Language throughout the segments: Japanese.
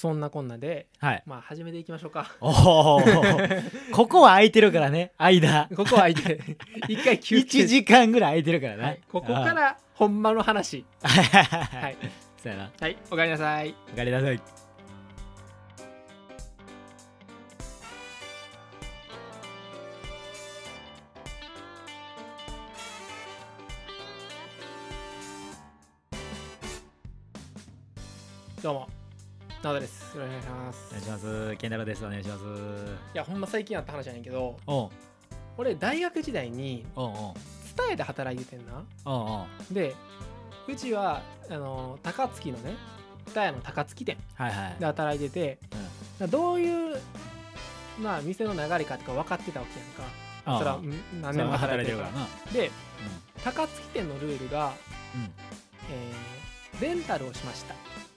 そんなこんなではい。まあ始めていきましょうか。おお ここは空いてるからね。間。ここは相手一回休憩。1時間ぐらい空いてるからね、はい、ここからほんまの話。はい。そうやな。はい。おかえりなさい。おかえりなさい。どうも直田です。よろしくお願いします。お願いします。健太郎です。お願いします。いやほんま最近あった話やねんけど俺大学時代に伝えで働いててんな。でうちはあの高槻のね蔦屋の高槻店はいはい。で働いててうん。どういうまあ店の流れかとか分かってたわけやんか。ああ。それはうん何年も働働いてるからな。で高槻店のルールが、うんうん。えーレンタルをしました、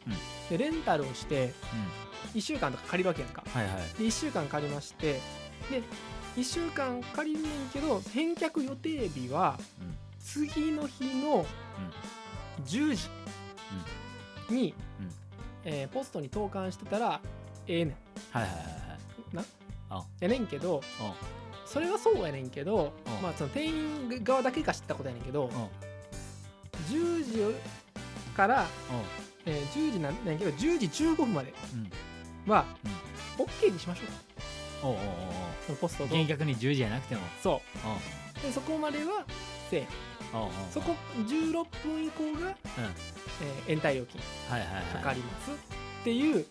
うんでレンタルをしてうん。1週間とか借りるわけやんか。はいはい。で1週間借りましてで1週間借りんねんけど返却予定日はうん。次の日の10時に、うん。えーポストに投函してたらええねん。はいはいはいはい。な？あ。やねんけどそれはそうやねんけどうん。まあその店員側だけが知ったことやねんけどおう10時から、えー10時なんやけど10時15分までうん。は OK にしましょう。おうおうおう。ポスト厳格に10時じゃなくても。そおう。うでそこまではせえへん。おうおうおう。そこ16分以降が、うん。えー延滞料金かかります。っていう、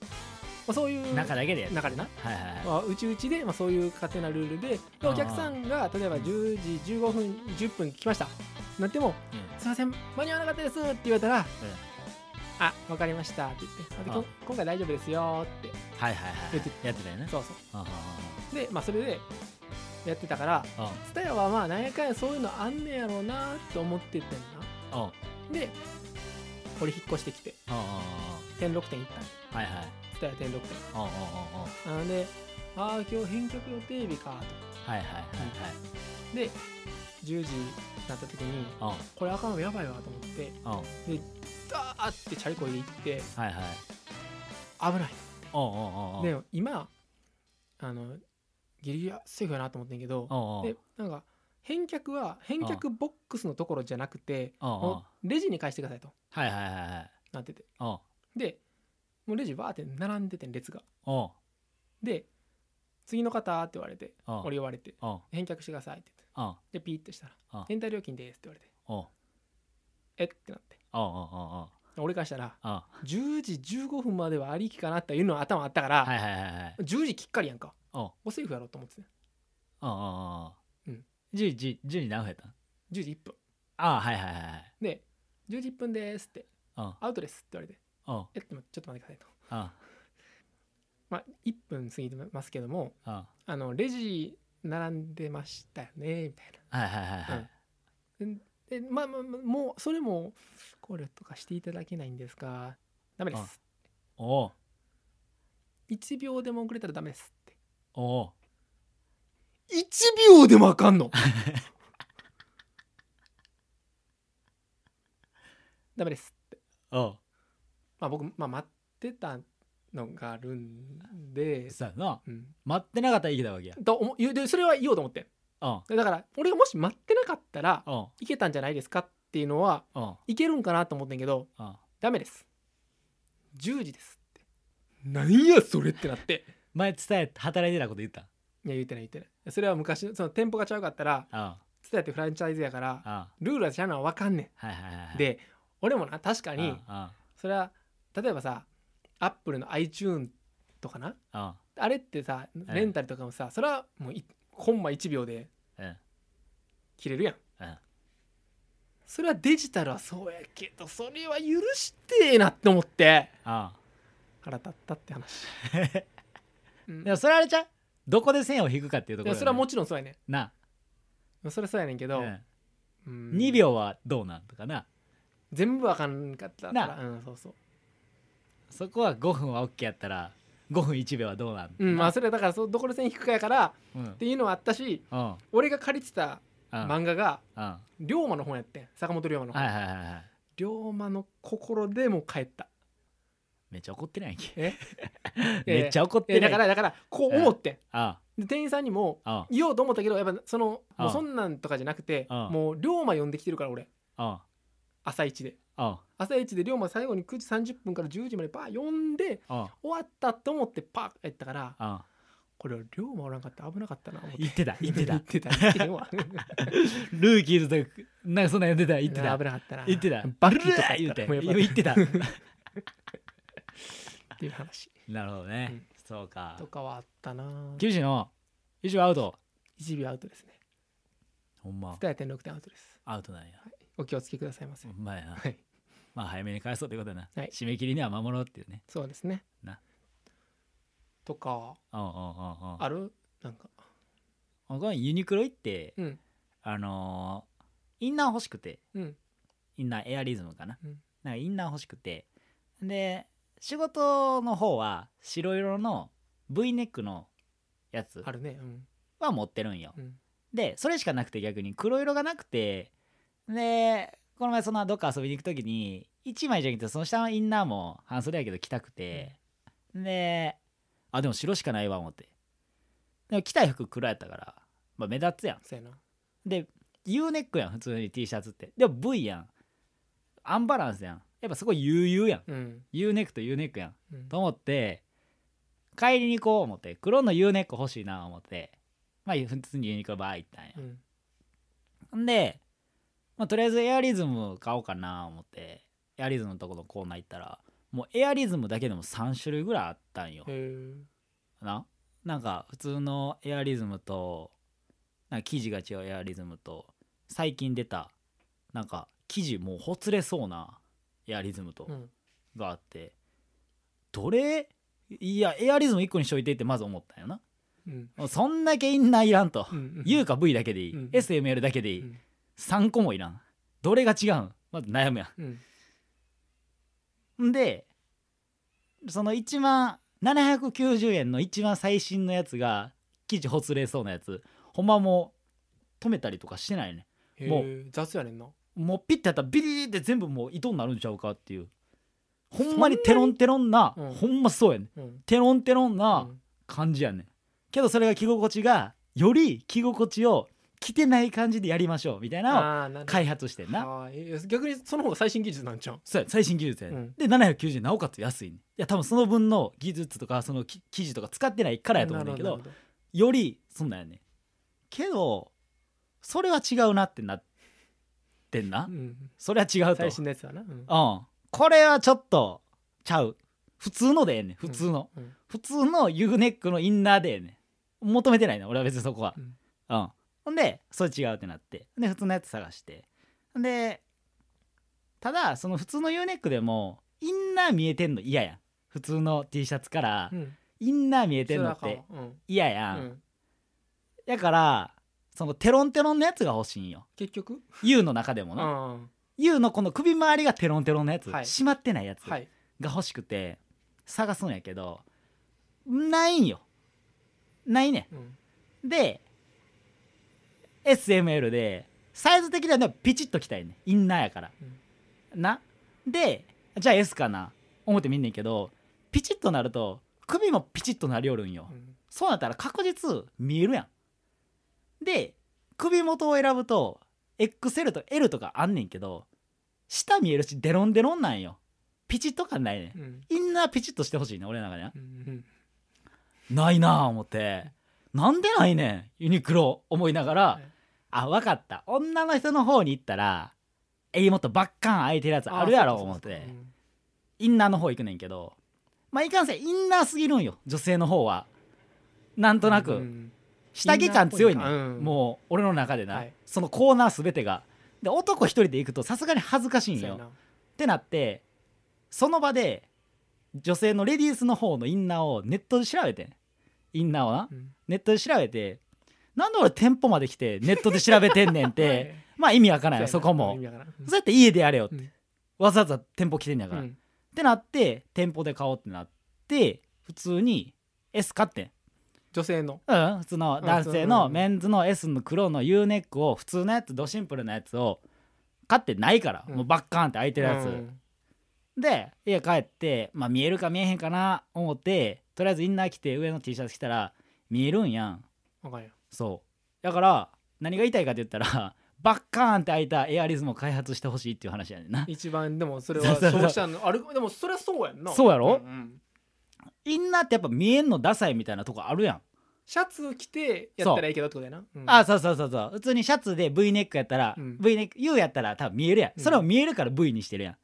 まあ、そういう中だけで中でな、はいはいはい。まあ、うちうちで、まあ、そういう勝手なルールででお客さんが例えば10時15分10分来ました。なってもうん「すいません間に合わなかったです」って言われたら「あわかりました」って言って。あ。でこ「今回大丈夫ですよ」って。はいはいはい言って。やってたよね。そうそう。あでまあそれでやってたからああツタヤはまあなんやかんやそういうのあんねやろうなって思っててんな。で俺引っ越してきて。あ天禄店行ったはいはい。ツタヤ天禄店。あああなのでああ今日返却予定日かと。あはいはいはいはい。で10時になった時にあこれあかんわやばいわと思ってでダーってチャリコで行ってはいはい。危ない。で今あのギリギリセーフやなと思ってんけどでなんか返却は返却ボックスのところじゃなくてレジに返してくださいと。はいはいはいはい。なってて。でもうレジバーって並んでてん列が。で次の方って言われて俺言われて返却してくださいって言っておうでピーってしたらおう返済料金ですって言われて。おうえ？ってなって。おうおうおう俺からしたらおう10時15分まではありきかなっていうのは頭あったから、はいはいはいはい。10時きっかりやんか。おうおセーフやろうと思ってておうおうん。10時10時何分やったん？10時1分。ああはいはいはいはい。で10時1分ですって。おうアウトですって言われて。おうえ？っとちょっと待ってくださいと。おうまあ1分過ぎてますけどもおうあのレジ並んでましたよねみたいはいはいはいはい。なでまあまあまあもうそれも考慮とかしていただけないんですかダメです。おう。1秒でも遅れたらダメですって。おう。1秒でもあかんの？ダメですって。おう。まあ僕、まあ、待ってたのがあるんで、そうやな。うん、待ってなかったらいけたわけや。と思うでそれは言おうと思ってん。うん。だから俺がもし待ってなかったらうん。いけたんじゃないですかっていうのはうん。いけるんかなと思ってんけどうん。ダメです。10時ですって。何やそれってなって。前伝え働いてたこと言った？いや言ってない言ってない。それは昔その店舗がちゃうかったらうん。伝えてフランチャイズやからうん。ルールはちゃうのは分かんねはいはいはいはい。んで俺もな確かうんにそれは例えばさアップルの iTune とかな？うんうんあれってさレンタルとかもさそれはもういコンマ1秒でうん切れるやん。うんそれはデジタルはそうやけどそれは許してえなって思って。あ腹立ったって話、うん。でもそれあれちゃう？どこで線を引くかっていうところいやそれはもちちろんそうやねな、んそれはそうやねんけど、うんうん。2秒はどうなんとかな。全部あかんかったらなうんそうそうそこは5分は OK やったら5分1秒はどうなん？うんまあそれはだからそうどこで線引くかやからうん。っていうのはあったしうん。俺が借りてたうん。漫画がうん。は龍馬の本やってん坂本龍馬の本、いはいはいはい龍馬の心でもう帰った。めっちゃ怒ってない？やんけえ？めっちゃ怒っえてない？だからだからこう思ってあで店員さんにもあ言おうと思ったけどやっぱそのあもうそんなんとかじゃなくてあもう龍馬呼んできてるから俺。あ朝一で。あ朝一で龍馬最後に9時30分から10時までバー呼んであ終わったと思ってパッやったからあこれ龍馬おらんかったら危なかったな思って。言ってた 言ってた。言ってた言ってへんわルーキーズとかなんかそんなん言ってた言ってた。危なかったな。言ってた。バッキー言って言ってた。っていう話。なるほどね、うん。そうか。とかはあったな。厳しいの一応アウト。1秒アウトですね。ほんま。2点6点アウトです。アウトなんや。お気をつけくださいませ。ほんまやな。はいまあ早めに返そうってことだな、はい。締め切りには守ろうっていうね。そうですね。な。とかある？なんか。これユニクロ行ってうん。あのーインナー欲しくてうん。インナーエアリズムかな,、うん。なんかインナー欲しくてで仕事の方は白色の V ネックのやつあるね。うん。は持ってるんよ。うん。でそれしかなくて逆に。黒色がなくてでこの前そのどっか遊びに行く時に1枚じゃなくてその下のインナーも半袖やけど着たくて、であでも白しかないわ思って。でも着たい服黒やったから、まあ、目立つやん。で U ネックやん普通に T シャツって。でも V やん。アンバランスやん。やっぱそこ悠々やん。うん。U ネックと U ネックやん。うん。と思って帰りに行こう思って黒の U ネック欲しいな思ってまあ普通にユニクロバー行ったんや。うんん。で、まあ、とりあえずエアリズム買おうかな思ってエアリズムのとこのコーナー行ったらもうエアリズムだけでも3種類ぐらいあったんよ。な？なんか普通のエアリズムとなんか生地が違うエアリズムと最近出たなんか生地もうほつれそうなエアリズムとうん。があってどれ？いやエアリズム1個にしといてってまず思ったんよな。うん。もうそんだけインナーいらんと、うん U か V だけでいい、うん SML だけでいい、うん3個もいらん。どれが違うん？まず悩むやうん。んん。でその1万790円の一番最新のやつが生地ほつれそうなやつ。ほんまもう止めたりとかしてないね。へもえ雑やねんな。もうピッてやったらビリーって全部もう糸になるんちゃうかっていう。ほんまにテロンテロンな、うん。ほんまそうやねん。うん。テロンテロンうなん。感じやねん。けどそれが着心地がより着心地を着てない感じでやりましょうみたいなのを開発してんな。逆にその方が最新技術なんちゃう？そうや最新技術やね、うん。で790円なおかつ安いね。いや多分その分の技術とかそのき生地とか使ってないからやと思うんだけどよりそんなんやねけどそれは違うなってなってんな、どうん。それは違うと。最新のやつはな。うん。うん。これはちょっとちゃう。普通のでええねん。普通の、うん。普通の U ネックのインナーでええねん。求めてないねん。俺は別にそこは。うん。うんほんでそれ違うってなって。で普通のやつ探して。でただその普通の U ネックでもインナー見えてんの嫌やん。普通の T シャツからうん。インナー見えてんのっそれてはあかんわうん。嫌やん、うん。だからそのテロンテロンのやつが欲しいんよ。結局？U の中でもな、あ U のこの首周りがテロンテロンのやつ、はい。締まってないやつーはい。が欲しくて探すんやけどないんよ。ないね。うんん。で SML でサイズ的にはねピチッときたいね。インナーやから、な。でじゃあ S かな。思ってみんねんけどピチッとなると首もピチッとなりよるんよ、うん。そうなったら確実見えるやん。で首元を選ぶと XL と L とかあんねんけど下見えるしデロンデロンなんよ。ピチッと感ないねん。うん。インナーピチッとしてほしいね俺の中では。うんないなあ思って。なんでないねんユニクロ思いながら、はいあ分かった。女の人の方に行ったらえいもっとバッカン開いてるやつあるやろ思って。インナーの方行くねんけどまあいかんせんインナーすぎるんよ女性の方は。なんとなく、うん下着感強いね、ん。もう俺の中でな、はい。そのコーナー全てが。で男一人で行くとさすがに恥ずかしいんよ。ってなってその場で女性のレディースの方のインナーをネットで調べてん。インナーをな。うん。ネットで調べてなんで俺店舗まで来てネットで調べてんねんっ はてい。まあ意味わからんよそこも。そうやって家でやれよって、うん。わざわざ店舗来てんやから、っうん。てなって店舗で買おうってなって普通に S 買ってん。女性の。うん普通のうん男性のメンズの S の黒の U ネックを普通のやつドシンプルなやつを買ってないから、うん。もうバッカーンって開いてるやつ、うん。で家帰ってまあ見えるか見えへんかな思ってとりあえずインナー着て上の T シャツ着たら見えるんやん。わかんやそう。だから何が言いたいかって言ったら バッカーンって開いたエアリズムを開発してほしいっていう話やねんな。一番でもそれは消費者のあるでもそれはそうやんな。そうやろ？んん。インナーってやっぱ見えんのダサいみたいなとこあるやん、シャツ着てやったらいいけどってことやな。う。ん。あそうそうそうそう。普通にシャツで V ネックやったら、うん。V ネック U やったら多分見えるやん、うん。それを見えるから V にしてるやん。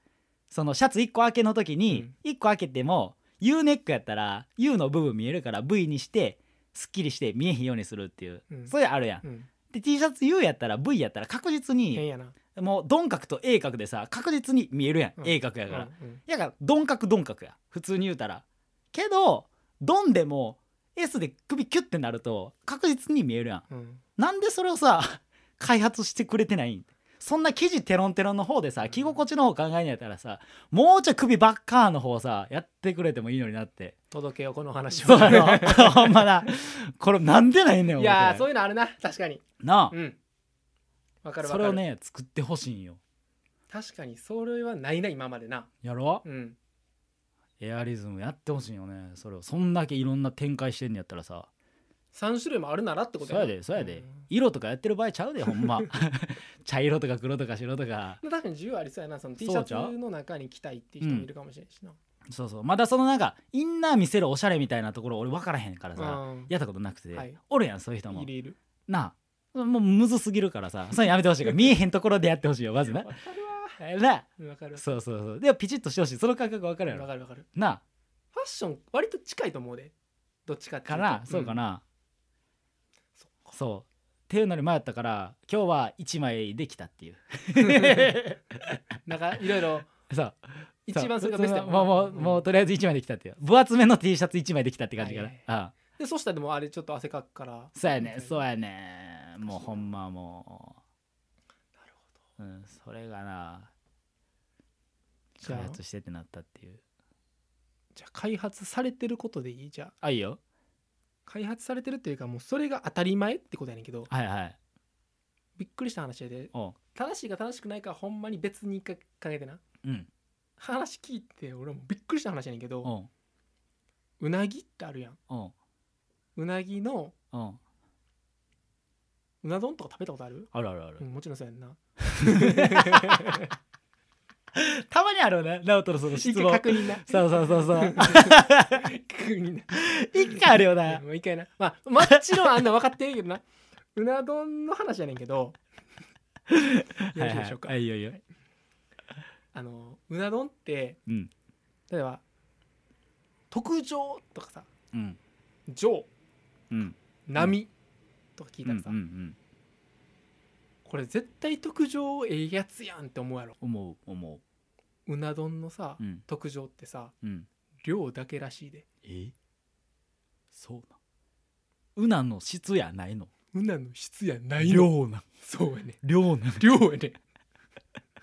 そのシャツ1個開けの時にうん。1個開けても U ネックやったら U の部分見えるから V にしてすっきりして見えへんようにするっていう、うん。それあるやん。うん。で T シャツ U やったら V やったら確実に変やな。もう鈍角と鋭角でさ確実に見えるやん、うん。鋭角やから、うん。うん。やから鈍角鈍角や。普通に言うたら。けどドンでも S で首キュッてなると確実に見えるやん。うん。なんでそれをさ 開発してくれてないん？そんな生地テロンテロンの方でさ着心地の方考えんやったらさもうちょい首ばっかーの方さやってくれてもいいのになって。届けよこの話そう。や ろほんまなこれなんでないねんいやそういうのあるな。確かに。なうん。わかあるわかる。それをね作ってほしいんよ。確かにそれはないな今までな。やろ？うん。エアリズムやってほしいよねそれを。そんだけいろんな展開してんやったらさ3種類もあるならってことそうやでそうやで、色とかやってる場合ちゃうで ほんま。茶色とか黒とか白とか。うん確かに需要ありそうやな。その T シャツの中に着たいっていう人もいるかもしれんしな。そうそう。まだそのなんかインナー見せるおしゃれみたいなところ俺分からへんからさ、うん。やったことなくて、はい。おるやんそういう人も。いるいる。なあ。もうむずすぎるからさ。それやめてほしいから。見えへんところでやってほしいよまずな。わかるえなわわかる。そうそうそう。でもピチッとしてほしい。その感覚分かるやろ。わかるわかる。なファッション割と近いと思うで。どっちかっていうと。あかな、そうかななそう。っていうのに迷ったから今日は1枚できたっていう。なんかいろいろそう。一番それがベストやもう。もうもうとりあえず1枚できたっていう。分厚めの T シャツ1枚できたって感じかな、はいはい。あでそしたらでもあれちょっと汗かくから。そうやねそうやねもうほんまもなるほう、うん、それがな開発してってなったっていう。どじゃあ開発されてることでいい？じゃあ。あいいよ開発されてるっていうかもうそれが当たり前ってことやねんけどはいはい。びっくりした話やで。おう。正しいか正しくないかほんまに別にか考えてな。うん。話聞いて俺もびっくりした話やねんけどおう。うなぎってあるやん。おう。うなぎのおう。うな丼とか食べたことある？あるあるある、うんもちろんそうやんな たまにあるよね。直人のその一質問。回確認な。そうそうそうそう。確認な。一回あるよな。もう一回な。まあもちろんあんな分かってるけどな。うな丼の話やねんけど。よろしいでしょうか、はいはい、いいよいいよ、あのうな丼ってうん。例えば特上とかさ。うん。上。うん。波。とか聞いうんたらさ、うんうん。これ絶対特上ええやつやんって思うやろ。思う思うな丼のさ、ううん。特上ってさうん。量だけらしいで。え？そうなん？うなの質やないの？うなの質やないの。量なん？そうやね。量なん？量やね。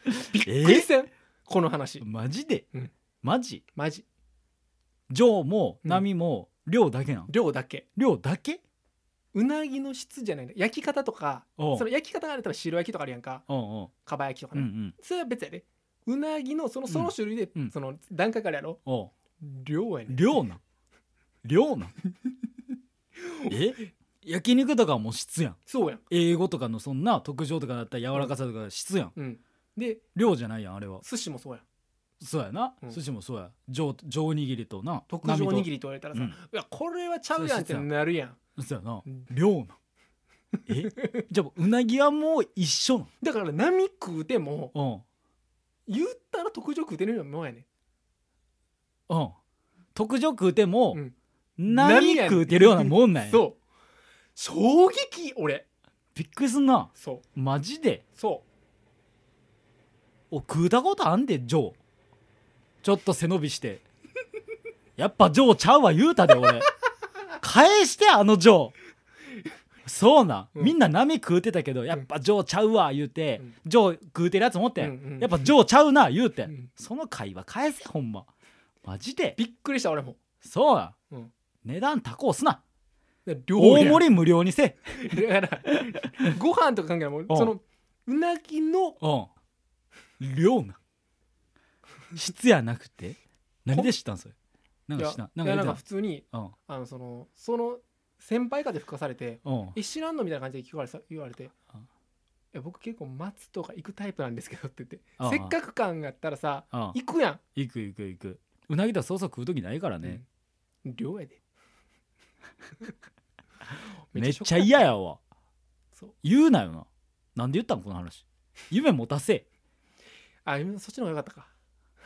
びっくりせん？この話。マジで、うん。マジ？マジ。上もうん。波も量だけなん、量だけ。量だけ？うなぎの質じゃないの。焼き方とかおう。その焼き方があるたら白焼きとかあるやんか。おうおかば焼きとかね、ううんうん。それは別やでうなぎのそのその種類で、うん。その段階からやろ？おう。量やね量なん？量なん？え？焼肉とかはもう質やん。そうやん。英語とかのそんな特徴とかだったら柔らかさとか質やん、うん。で量じゃないやんあれは。寿司もそうやん。そうやな、うん。寿司もそうや。上上握りとな。特上握りりと言われたらさ、うん。いやこれはちゃうやんってなるやん。そうやな。うん。量なん？え？じゃあもううなぎはもう一緒なん？だから波食うてもうん言ったら特上食うてるようなもんやねうん。特上食うても、うん。波食うてるようなもんなんやそう。衝撃俺。びっくりすんな。そう。マジで？そお食うたことあんでジョー。ちょっと背伸びして。やっぱジョーちゃうわ言うたで俺。返してあのジョーそうなん、うん。みんな波食うてたけどやっぱジョーちゃうわ言うて、うん。ジョー食うてるやつ思って、うんうんやっぱジョーちゃうな言うて、うん。その会話返せほんま。マジで。うびっくりした俺も。そうや、うん。値段高うすな。大盛り無料にせだからご飯とか関係ない。もんうん。そのうなぎのうん。量な。質やなくて。何で知ったんそれ？なんいやか知ったん。いやなんかなんか普通に言ってあのそのその先輩かで吹かされてたうん。うん「え知らんの?」みたいな感じで聞かれさ言われてうん「いや僕結構松とか行くタイプなんですけど」って言ってうん。せっかく感があったらさうん。行くやん。行く行く行く。うなぎとそうそう食う時ないからね、うん。量やで。めっちゃ嫌やわ。そう。言うなよな。なんで言ったん？この話。夢持たせ。あ今そっちの方がよかったか。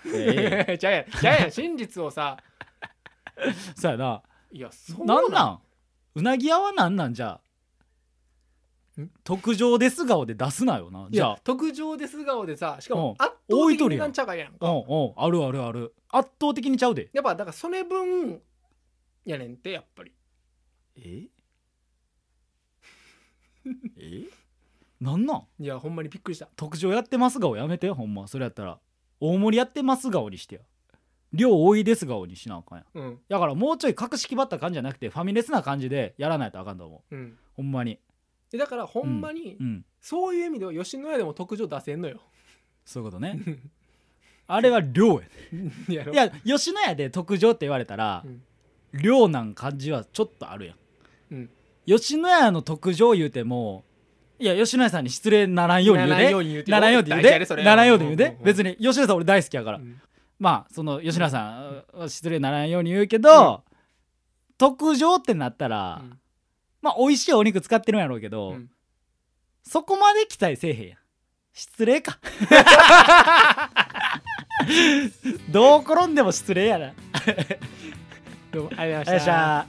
ええ。じゃあやじゃあや真実をさ。そうやな。いやそうなんなん？うなぎ屋はなんなん？じゃ特上です顔で出すなよな。いじゃあ。や特上です顔でさしかうん。も圧倒的になんちゃがやんか。うんうん。あるあるある。圧倒的にちゃうで。やっぱだからそれ分やねんってやっぱり。え？え？なんなん？いやほんまにびっくりした。特上やってます顔やめてほんま。それやったら。大盛りやってます顔にしてや量多いです顔にしなあかんや。んうん。だからもうちょい格式ばった感じじゃなくてファミレスな感じでやらないとあかんと思う。うん。ほんまに。でだからほんまにうん。そういう意味では吉野家でも特上出せんのよ。そういうことね。あれは量やね。い やろ。いや吉野家で特上って言われたら、うん。量なん感じはちょっとあるやん。うん。吉野家の特上言うてもいや吉野家さんに失礼ならんように言うならんでように言うてならんように言うでならんように言うで別に吉野家さん俺大好きやから、うんまあその吉野家さんは失礼ならんように言うけど、特上ってなったら、うん。まあ美味しいお肉使ってるんやろうけど、うん。そこまで期待せえへんやん。失礼か。どう転んでも失礼やな。どうもありがとうございました。ゃ